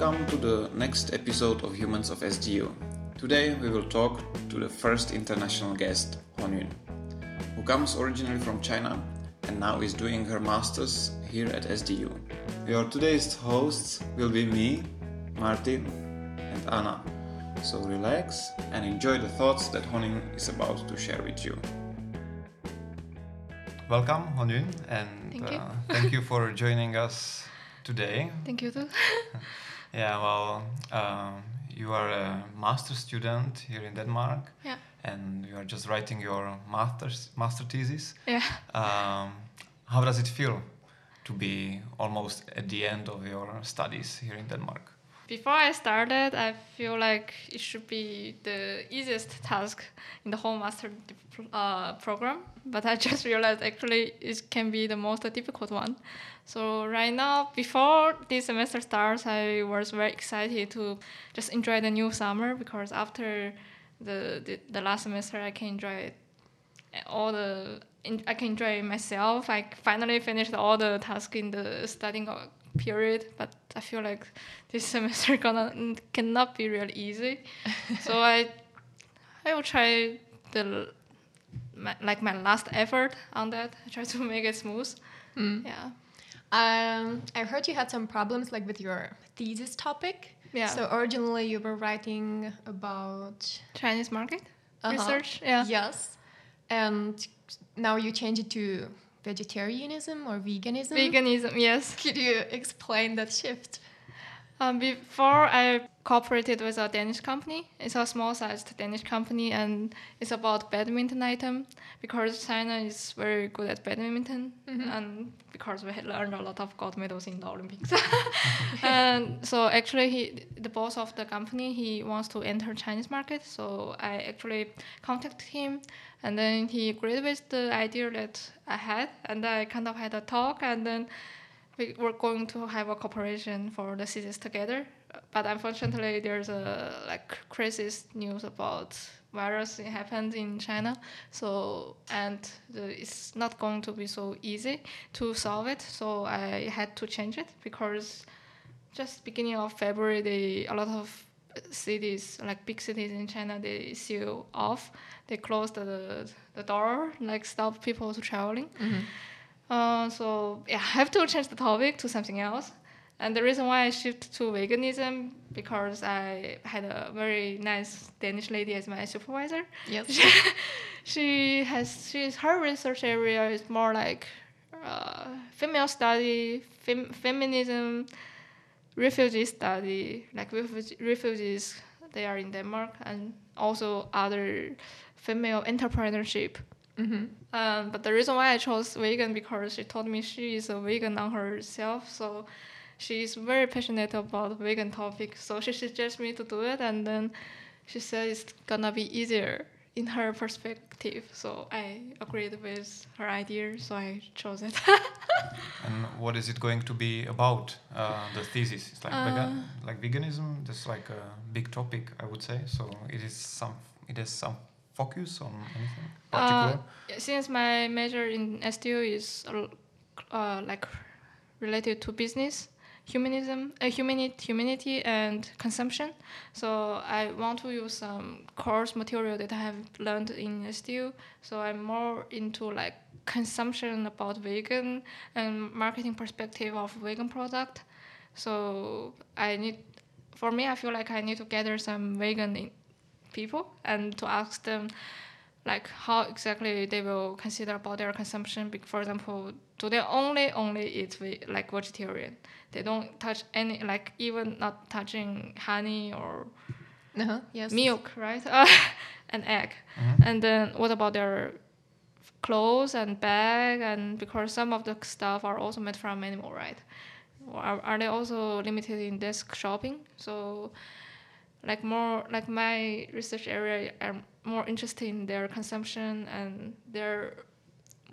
Welcome to the next episode of Humans of SDU. Today we will talk to the first international guest, Honyun, who comes originally from China and now is doing her masters here at SDU. Your today's hosts will be me, Martin, and Anna. So relax and enjoy the thoughts that Honyun is about to share with you. Welcome, Honyun, and thank you, uh, thank you for joining us today. Thank you too. yeah, well, uh, you are a master student here in Denmark. Yeah. And you are just writing your master's master thesis. Yeah. Um, how does it feel to be almost at the end of your studies here in Denmark? Before I started, I feel like it should be the easiest task in the whole master uh, program, but I just realized actually it can be the most difficult one. So right now, before this semester starts, I was very excited to just enjoy the new summer because after the the, the last semester, I can enjoy all the I can enjoy myself. I finally finished all the tasks in the studying period, but I feel like this semester gonna cannot be really easy. so I I will try the my, like my last effort on that. I try to make it smooth. Mm. Yeah. Um, I heard you had some problems like with your thesis topic. Yeah. So originally you were writing about Chinese market uh -huh. research. Yeah. Yes. And now you change it to vegetarianism or veganism. Veganism, yes. Could you explain that shift? Um, before I cooperated with a Danish company. It's a small-sized Danish company, and it's about badminton item because China is very good at badminton, mm-hmm. and because we had learned a lot of gold medals in the Olympics. and so actually, he, the boss of the company, he wants to enter Chinese market. So I actually contacted him, and then he agreed with the idea that I had, and I kind of had a talk, and then we were going to have a cooperation for the cities together. But unfortunately, there's a like crisis news about virus happened in China. So and the, it's not going to be so easy to solve it. So I had to change it because just beginning of February, they a lot of cities like big cities in China they seal off. They closed the the door, like stop people to traveling. Mm-hmm. Uh, so yeah, I have to change the topic to something else. And the reason why I shifted to veganism because I had a very nice Danish lady as my supervisor. Yes. she has she's her research area is more like uh, female study, fem, feminism, refugee study, like refugee, refugees they are in Denmark, and also other female entrepreneurship. Mm-hmm. Um, but the reason why I chose vegan because she told me she is a vegan on herself, so she is very passionate about vegan topic. So she suggested me to do it, and then she said it's gonna be easier in her perspective. So I agreed with her idea, so I chose it. and what is it going to be about? Uh, the thesis, it's like uh, vegan, like veganism. That's like a big topic, I would say. So it is some. It has some focus on anything particular? Uh, since my major in SDU is uh, like related to business, humanism, uh, humanity, humanity, and consumption. So I want to use some course material that I have learned in SDU. So I'm more into like consumption about vegan and marketing perspective of vegan product. So I need, for me, I feel like I need to gather some vegan people and to ask them like how exactly they will consider about their consumption. For example, do they only only eat like vegetarian? They don't touch any like even not touching honey or uh-huh, yes. milk, right? and egg. Mm-hmm. And then what about their clothes and bag? And because some of the stuff are also made from animal, right? Are, are they also limited in desk shopping? So like more like my research area i'm more interested in their consumption and their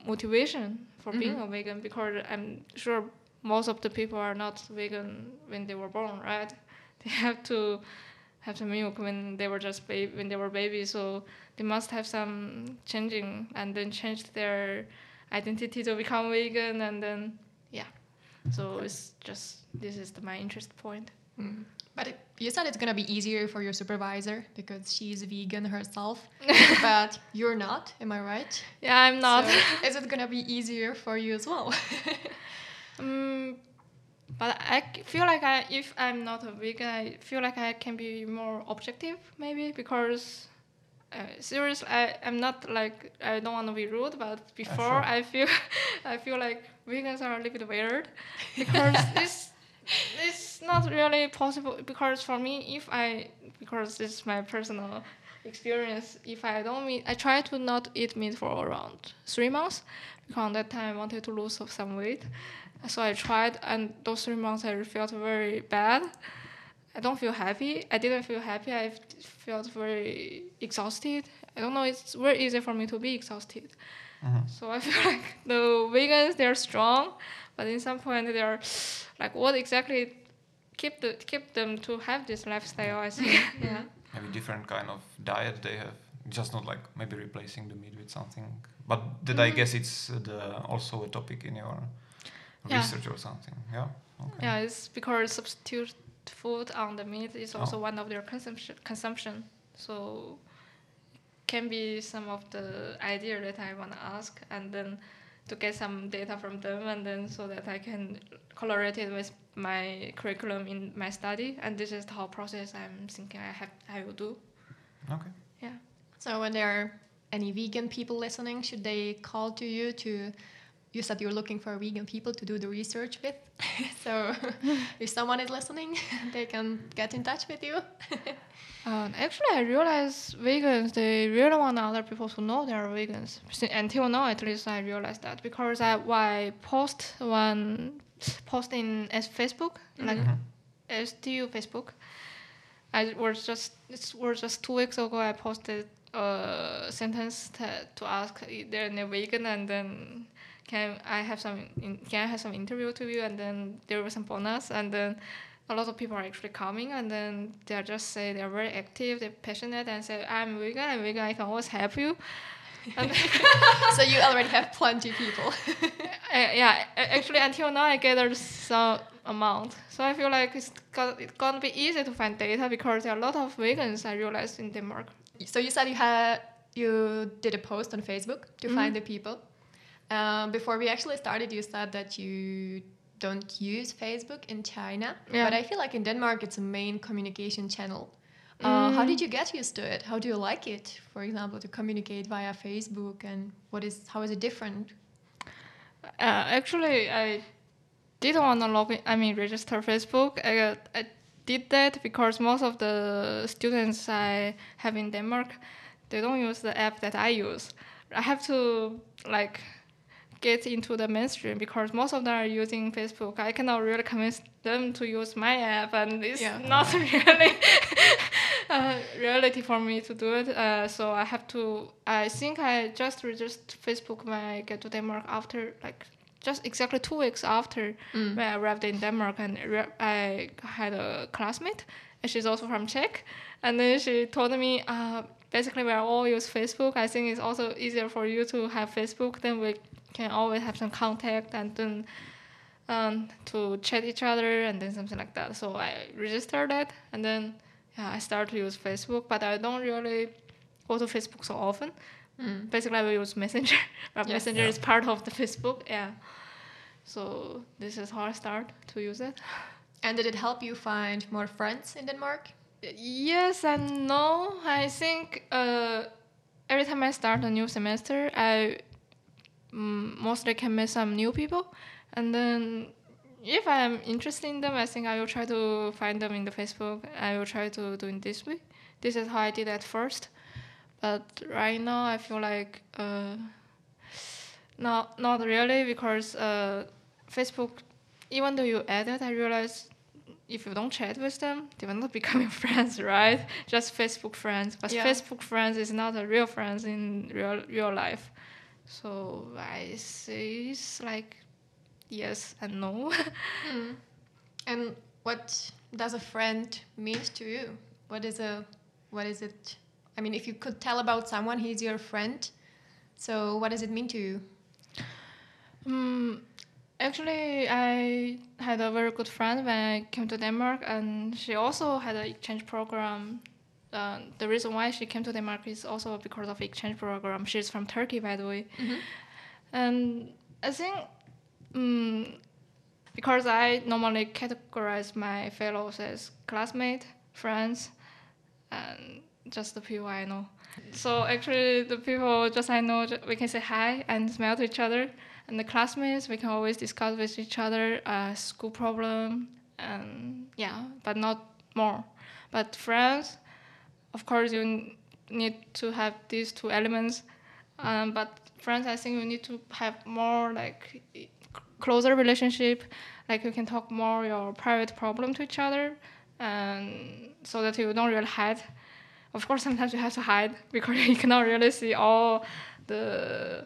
motivation for mm-hmm. being a vegan because i'm sure most of the people are not vegan when they were born right they have to have some milk when they were just baby when they were babies so they must have some changing and then changed their identity to become vegan and then yeah so it's just this is the, my interest point mm. But it, you said it's gonna be easier for your supervisor because she's vegan herself, but you're not. Am I right? Yeah, I'm not. So is it gonna be easier for you as well? Mm, but I feel like I, if I'm not a vegan, I feel like I can be more objective, maybe because. Uh, seriously, I am not like I don't want to be rude, but before sure. I feel I feel like vegans are a little bit weird because it's it's not really possible because for me if I because this is my personal experience if I don't meet I try to not eat meat for around three months because that time I wanted to lose some weight. So I tried and those three months I felt very bad. I don't feel happy. I didn't feel happy. I felt very exhausted. I don't know it's very easy for me to be exhausted so I feel like the vegans they're strong, but in some point they're like what exactly keep the keep them to have this lifestyle. I think. yeah. Maybe different kind of diet they have. Just not like maybe replacing the meat with something. But did I Mhm. guess it's uh, the also a topic in your Yeah. research or something? Yeah. Okay. Yeah, it's because substitute food on the meat is also one of their consumption consumption. So can be some of the idea that I want to ask and then to get some data from them and then so that I can correlate it with my curriculum in my study and this is the whole process I'm thinking I have I will do. Okay. Yeah. so when there are any vegan people listening, should they call to you to? You said you're looking for vegan people to do the research with. so if someone is listening, they can get in touch with you. Uh, actually, I realize vegans they really want other people to know they are vegans. Until now, at least, I realized that because I, I post one post in as Facebook, like Mhm. SDU Facebook. I was just it was just two weeks ago. I posted a sentence to, to ask if they're a vegan, and then can I have some in, can I have some interview to you, and then there was some bonus, and then a lot of people are actually coming, and then they are just say they're very active, they're passionate, and say I'm vegan, I'm vegan, I can always help you. So you already have plenty people. Uh, yeah, actually, until now, I gathered some amount. So I feel like it's, got, it's gonna be easy to find data because there are a lot of vegans I realized in Denmark. so you said you had you did a post on Facebook to find the people. Um, before we actually started, you said that you don't use Facebook in China, Yeah. but I feel like in Denmark it's a main communication channel. Uh, How Mm. did you get used to it? How do you like it, for example, to communicate via Facebook, and what is how is it different? Uh, actually, I didn't want to log in, I mean, register Facebook. I, I did that because most of the students I have in Denmark, they don't use the app that I use. I have to like get into the mainstream because most of them are using Facebook. I cannot really convince them to use my app, and it's Yeah. not really uh, reality for me to do it. Uh, so I have to. I think I just registered Facebook when I get to Denmark after like just exactly two weeks after when I arrived in Denmark, and re- I had a classmate, and she's also from Czech, and then she told me. Uh, Basically, we all use Facebook. I think it's also easier for you to have Facebook. Then we can always have some contact and then um, to chat each other and then something like that. So I registered that and then yeah, I started to use Facebook, but I don't really go to Facebook so often. Basically, I use Messenger, but Yes. Messenger Yeah. is part of the Facebook. Yeah. So this is how I start to use it. And did it help you find more friends in Denmark? Yes and no. I think uh, every time I start a new semester, I mm, mostly can meet some new people, and then if I'm interested in them, I think I will try to find them in the Facebook. I will try to do it this way. This is how I did at first, but right now I feel like uh, not not really because uh, Facebook, even though you add it, I realize if you don't chat with them, they will not become your friends, right? Just Facebook friends. But Yeah. Facebook friends is not a real friends in real real life. So I say it's like yes and no. And what does a friend mean to you? What is a what is it? I mean, if you could tell about someone, he's your friend. So what does it mean to you? Mm, Actually, I had a very good friend when I came to Denmark, and she also had an exchange program. Uh, the reason why she came to Denmark is also because of exchange program. She's from Turkey, by the way, and I think um, because I normally categorize my fellows as classmates, friends, and just the people I know. So actually, the people just I know, we can say hi and smile to each other. And the classmates, we can always discuss with each other uh, school problem, and yeah, but not more. But friends, of course, you need to have these two elements. Um, but friends, I think you need to have more like closer relationship. Like you can talk more your private problem to each other, and so that you don't really hide of course sometimes you have to hide because you cannot really see all the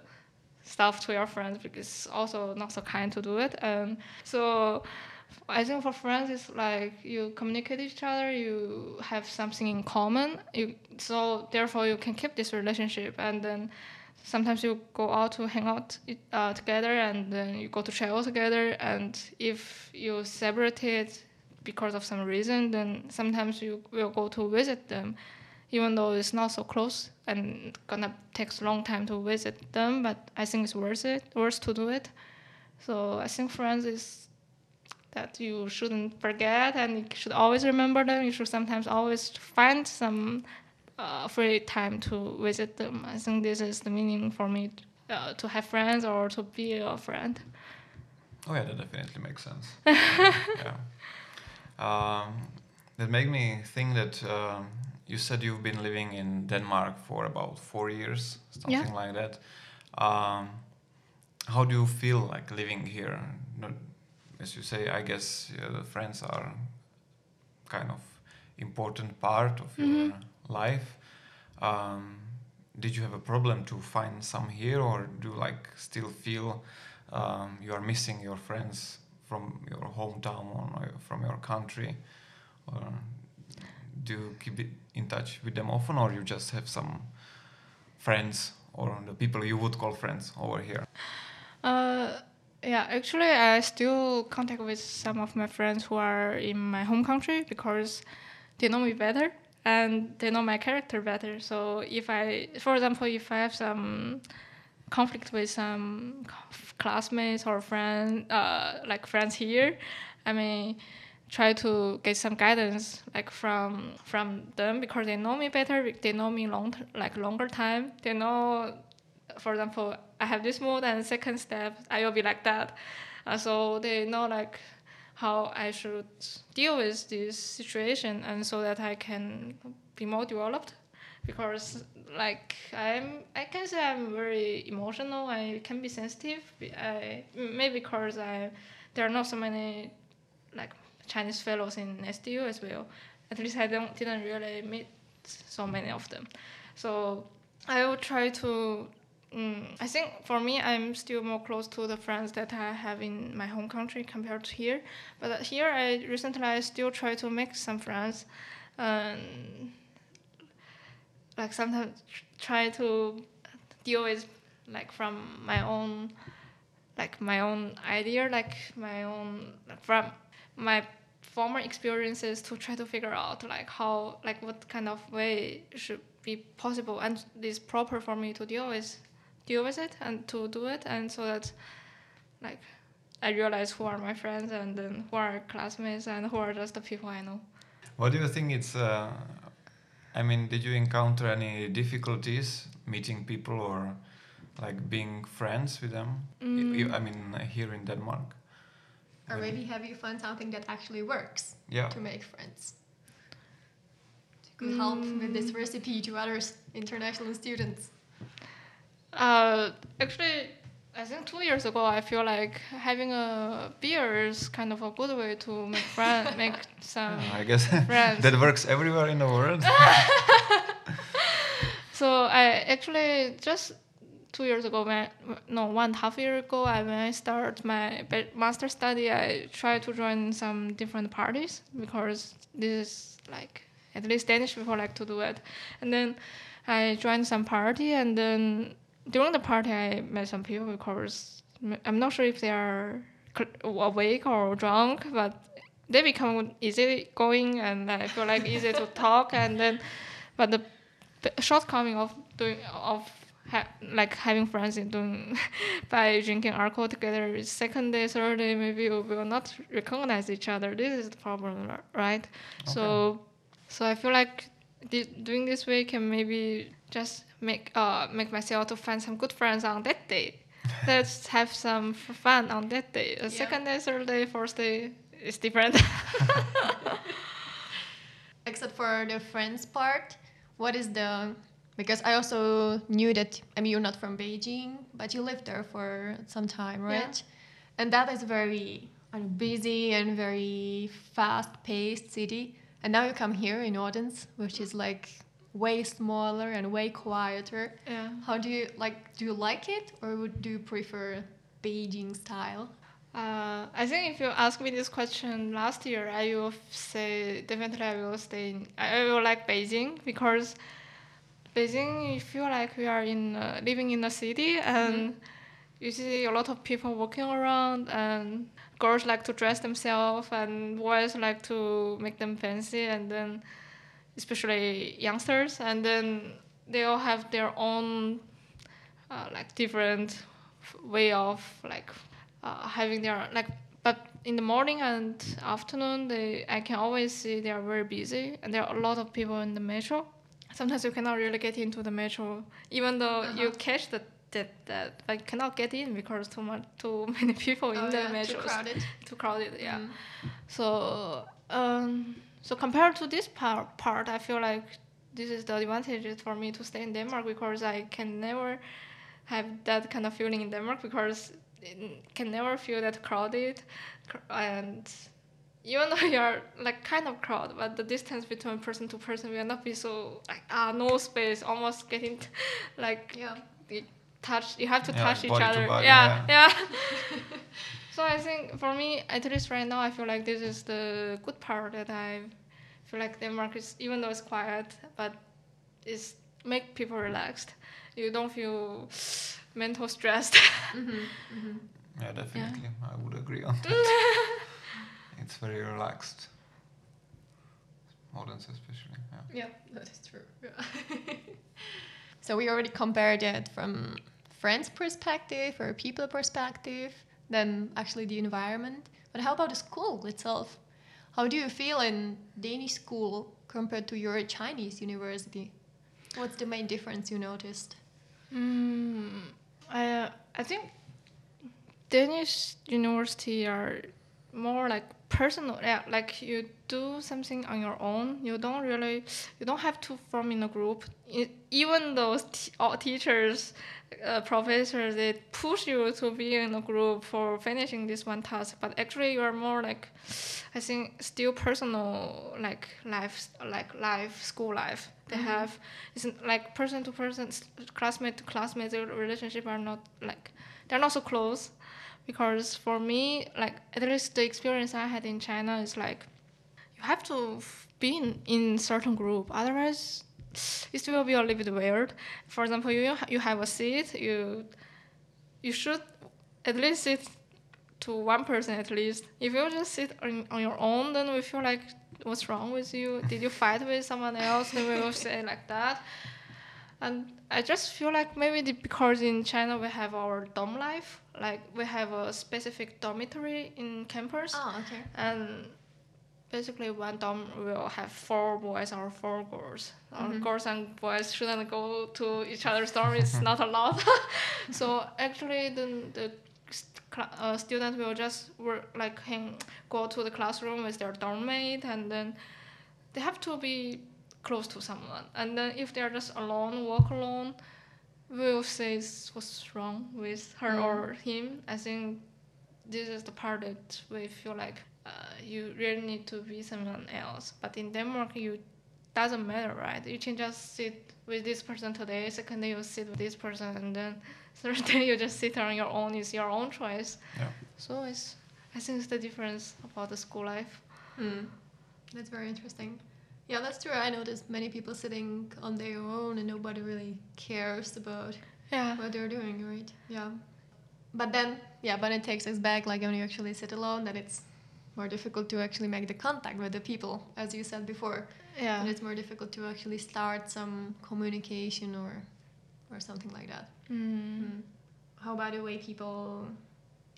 stuff to your friends because it's also not so kind to do it. And so i think for friends it's like you communicate each other you have something in common you so therefore you can keep this relationship and then sometimes you go out to hang out uh, together and then you go to travel together and if you separate it because of some reason then sometimes you will go to visit them even though it's not so close and gonna takes a long time to visit them but i think it's worth it worth to do it so i think friends is that you shouldn't forget and you should always remember them you should sometimes always find some uh, free time to visit them i think this is the meaning for me uh, to have friends or to be a friend Oh yeah, that definitely makes sense. yeah. Um, that made me think that um, you said you've been living in Denmark for about four years, something like that. Um, how do you feel like living here? As you say, I guess uh, the friends are kind of important part of your life. Um, did you have a problem to find some here, or do you like still feel um, you are missing your friends from your hometown or from your country, or do you keep in touch with them often, or you just have some friends or the people you would call friends over here? Uh, yeah, actually, I still contact with some of my friends who are in my home country because they know me better and they know my character better. So if I, for example, if I have some conflict with some classmates or friends, uh, like friends here, I may try to get some guidance like from from them because they know me better. They know me long like longer time. They know for example, I have this mood and second step, I will be like that. Uh, so they know like how I should deal with this situation and so that I can be more developed because like I'm I can say I'm very emotional I can be sensitive I maybe because I there are not so many like Chinese fellows in SDU as well at least I don't didn't really meet so many of them so I will try to Mm, I think for me, I'm still more close to the friends that I have in my home country compared to here. But here, I recently I still try to make some friends, and like sometimes try to deal with like from my own, like my own idea, like my own from my former experiences to try to figure out like how like what kind of way should be possible and is proper for me to deal with deal with it and to do it and so that like I realize who are my friends and then who are classmates and who are just the people I know. What do you think it's? Uh, I mean, did you encounter any difficulties meeting people or like being friends with them? Mm. I mean, here in Denmark. Or When- maybe have you found something that actually works Yeah. to make friends? To help with this recipe to others international students. Uh, actually, I think two years ago, I feel like having a beer is kind of a good way to make friend, make some. I guess friends. that works everywhere in the world. So I actually just two years ago, when no one and a half year ago, I when I start my master study, I tried to join some different parties because this is like at least Danish people like to do it, and then I joined some party, and then during the party I met some people because I'm not sure if they are awake or drunk, but they become easy going and I feel like easy to talk and then, but the shortcoming of doing of ha- like having friends in doing by drinking alcohol together second day, third day maybe we will not recognize each other. This is the problem, ri- right? So, so I feel like thi- doing this way can maybe just make uh make myself to find some good friends on that day. Let's have some fun on that day. The Yeah. second day, third day, fourth day is different. Except for the friends part, what is the because I also knew that I mean you're not from Beijing, but you lived there for some time, right? Yeah. And that is very know, busy and very fast-paced city. And now you come here in Odense, which is like way smaller and way quieter. yeah. How do you like? Do you like it, or would do you prefer Beijing style? Uh, I think if you ask me this question last year, I will say definitely I will stay. In, I will like Beijing because Beijing, you feel like we are in uh, living in a city and you see a lot of people walking around and girls like to dress themselves and boys like to make them fancy and then especially youngsters and then they all have their own uh, like different way of like uh, having their like but in the morning and afternoon they I can always see they are very busy and there are a lot of people in the metro sometimes you cannot really get into the metro even though you Uh-huh. catch the that that but cannot get in because too much too many people in Oh, the yeah, metro too crowded. too crowded yeah Mm. so um so compared to this part part I feel like this is the advantage for me to stay in Denmark because I can never have that kind of feeling in Denmark because it can never feel that crowded cr- and even though you're like kind of crowd but the distance between person to person will not be so like ah no space almost getting like Yeah. you touch you have to Yeah, touch each body to other body, yeah yeah, so i think for me at least right now i feel like this is the good part that i feel like denmark is even though it's quiet but it's make people relaxed you don't feel mental stressed Mm-hmm. Mm-hmm. Yeah, definitely. I would agree on that. It's very relaxed. Odense especially. Yeah. Yeah, that is true. Yeah. so we already compared it from friends' perspective or people perspective, then actually the environment. But how about the school itself? How do you feel in Danish school compared to your Chinese university? What's the main difference you noticed? Mm, I uh, I think Danish university are more like personal. Yeah, like you do something on your own. You don't really, you don't have to form in a group. I even those t- all teachers, uh, professors, they push you to be in a group for finishing this one task. But actually, you are more like, I think, still personal, like life, like life, school life. They Mhm. have it's like person to person, classmate to classmate. Relationship are not like they're not so close, because for me, like at least the experience I had in China is like you have to be in, in certain group, otherwise it will be a little bit weird. For example, you you have a seat, you you should at least sit to one person at least. If you just sit on, on your own, then we feel like what's wrong with you? Did you fight with someone else? Then we will say like that. And I just feel like maybe the, because in China we have our dorm life, like we have a specific dormitory in campus, Oh, okay. and basically one dorm will have four boys or four girls. Or Mhm. girls and boys shouldn't go to each other's dorm. It's not allowed. so actually, the the st- cla- uh, students will just work like hang, go to the classroom with their dorm mate, and then they have to be close to someone. And then if they're just alone, walk alone, will say what's wrong with her Mm. or him. I think this is the part that we feel like uh, you really need to be someone else. But in Denmark, you doesn't matter, right? You can just sit with this person today. Second day you sit with this person, and then third day you just sit on your own. It's your own choice. Yeah. So it's I think it's the difference about the school life. Hmm. That's very interesting. Yeah, that's true. I noticed many people sitting on their own and nobody really cares about Yeah. what they're doing, right? Yeah. but then yeah, but it takes us back like when you actually sit alone, then it's more difficult to actually make the contact with the people, as you said before. Yeah. And it's more difficult to actually start some communication or or something like that. Mm. Mm. How about the way people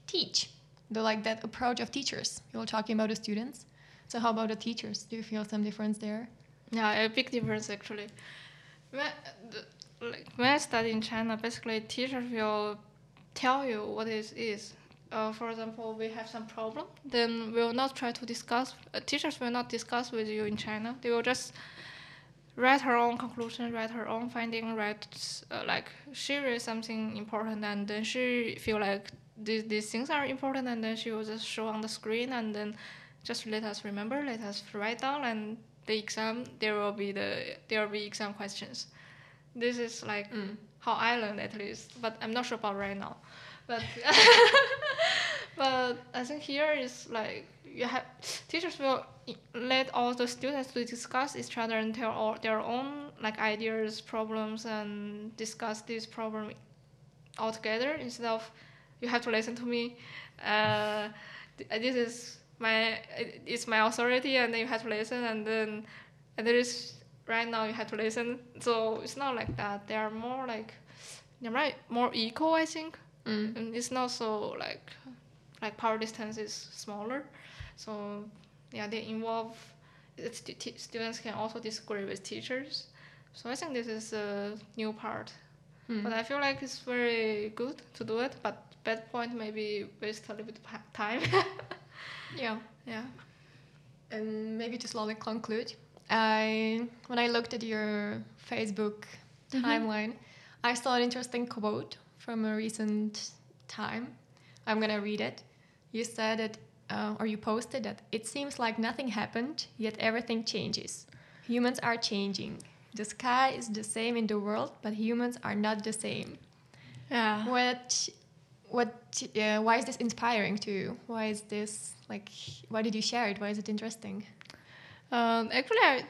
teach? The like that approach of teachers. You were talking about the students. So how about the teachers? Do you feel some difference there? Yeah, a big difference actually. When, like, when I study in China, basically teachers will tell you what it is. Uh, for example, we have some problem, then we will not try to discuss. Uh, teachers will not discuss with you in China. They will just write her own conclusion, write her own finding, write uh, like she read something important, and then she feel like these these things are important, and then she will just show on the screen, and then just let us remember, let us write down, and the exam there will be the there will be exam questions. This is like Mm. how I learned at least, but I'm not sure about right now. But but I think here is like you have teachers will let all the students to discuss each other and tell all their own like ideas, problems, and discuss this problem all together instead of you have to listen to me. Uh, this is my it's my authority, and then you have to listen, and then and there is right now you have to listen. So it's not like that. They are more like they're right more equal, I think Mm. and it's not so like like power distance is smaller so yeah they involve it's t- t- students can also disagree with teachers so i think this is a new part Mm. but i feel like it's very good to do it but bad point maybe waste a little bit of time Yeah. yeah And maybe to slowly conclude, I when I looked at your Facebook Mhm. timeline, I saw an interesting quote from a recent time. I'm gonna read it. You said it, uh, or you posted that it seems like nothing happened, yet everything changes. Humans are changing. The sky is the same in the world, but humans are not the same. yeah What, what? Uh, why is this inspiring to you? Why is this like? Why did you share it? Why is it interesting? Um, actually, I,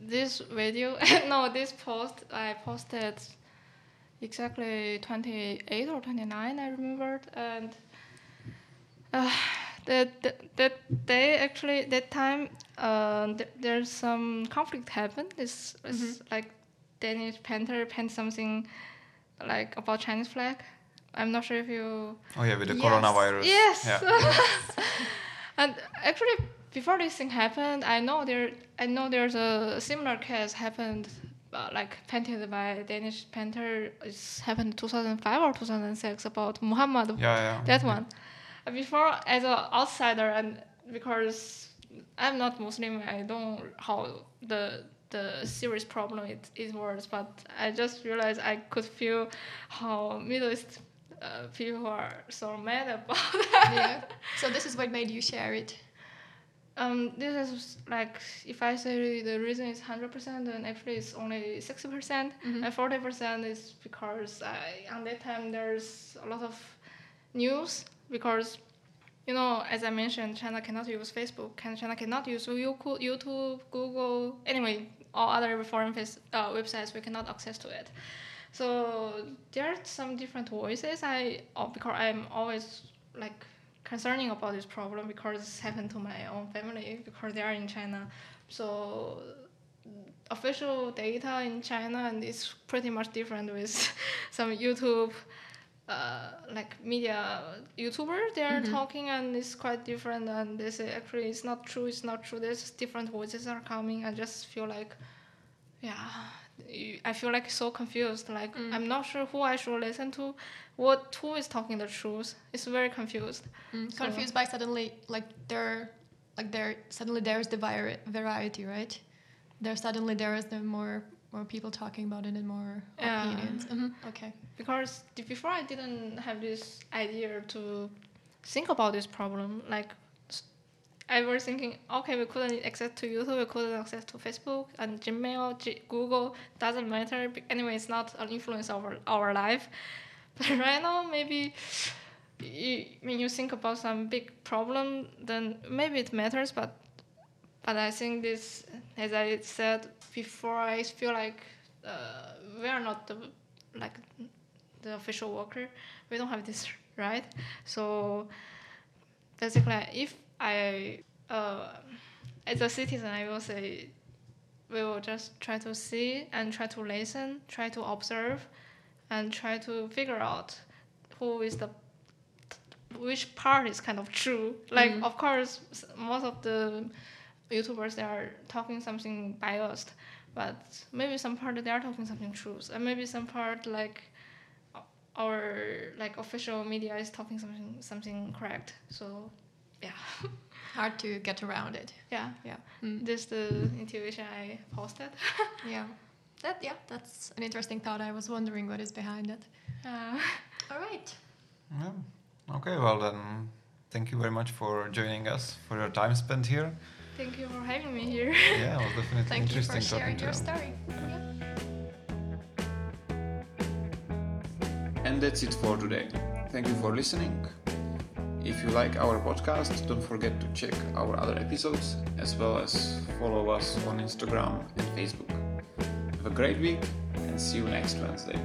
this video, no, this post I posted exactly 28 or 29, I remembered, and uh, that that that day actually that time uh, th- there's some conflict happened. It's, it's like Danish Panther penned something like about Chinese flag. I'm not sure if you Oh yeah, with the Yes. coronavirus. Yes. Yeah. and actually, before this thing happened, I know there, I know there's a similar case happened, uh, like painted by Danish painter. It's happened 2005 or 2006 about Muhammad. yeah, yeah. That one. Uh, Before, as an outsider, and because I'm not Muslim, I don't know how the the serious problem it, worse. But I just realized I could feel how Middle East uh, people are so mad about that. yeah. So this is what made you share it. Um, this is like if I say the reason is hundred percent, then actually it's only sixty percent, Mhm. and forty percent is because I on that time there's a lot of news because you know as I mentioned, China cannot use Facebook, can China cannot use YouTube, Google, anyway, all other foreign face, uh, websites we cannot access to it. So there are some different voices. I oh, because I'm always like concerning about this problem because it's happened to my own family because they are in China. So official data in China and it's pretty much different with some YouTube uh, like media YouTuber they are Mhm. talking and it's quite different and they say actually it's not true it's not true there's different voices are coming I just feel like yeah I feel like so confused like Mm. I'm not sure who I should listen to what who is talking the truth it's very confused Mm, So- confused by suddenly like there, like there suddenly there's the vari- variety, right? There suddenly there is the more more people talking about it and more Yeah. opinions. Mhm, Okay. because before I didn't have this idea to think about this problem. Like, I was thinking, okay, we couldn't access to YouTube, we couldn't access to Facebook and Gmail, G- Google doesn't matter. Anyway, it's not an influence over our life. But right now, maybe you, when you think about some big problem, then maybe it matters. But but I think this, as I said before, I feel like uh, we are not the like the official worker. We don't have this right. So basically, if I uh, as a citizen, I will say we will just try to see and try to listen, try to observe, and try to figure out who is the which part is kind of true. Like, Mm. of course, most of the YouTubers they are talking something biased, but maybe some part they are talking something true, and maybe some part like our like official media is talking something something correct. So, yeah, Hard to get around it. yeah, Yeah. Mm. this the intuition I posted. Yeah. That yeah, that's an interesting thought. I was wondering what is behind it. Uh, All right. Yeah. Okay, well then, thank you very much for joining us, for your time spent here. thank you for having me here. Yeah, it was definitely Thank you for interesting sharing talking your to story. Yeah. And that's it for today. Thank you for listening. If you like our podcast, don't forget to check our other episodes as well as follow us on Instagram and Facebook. Have a great week and see you next Wednesday.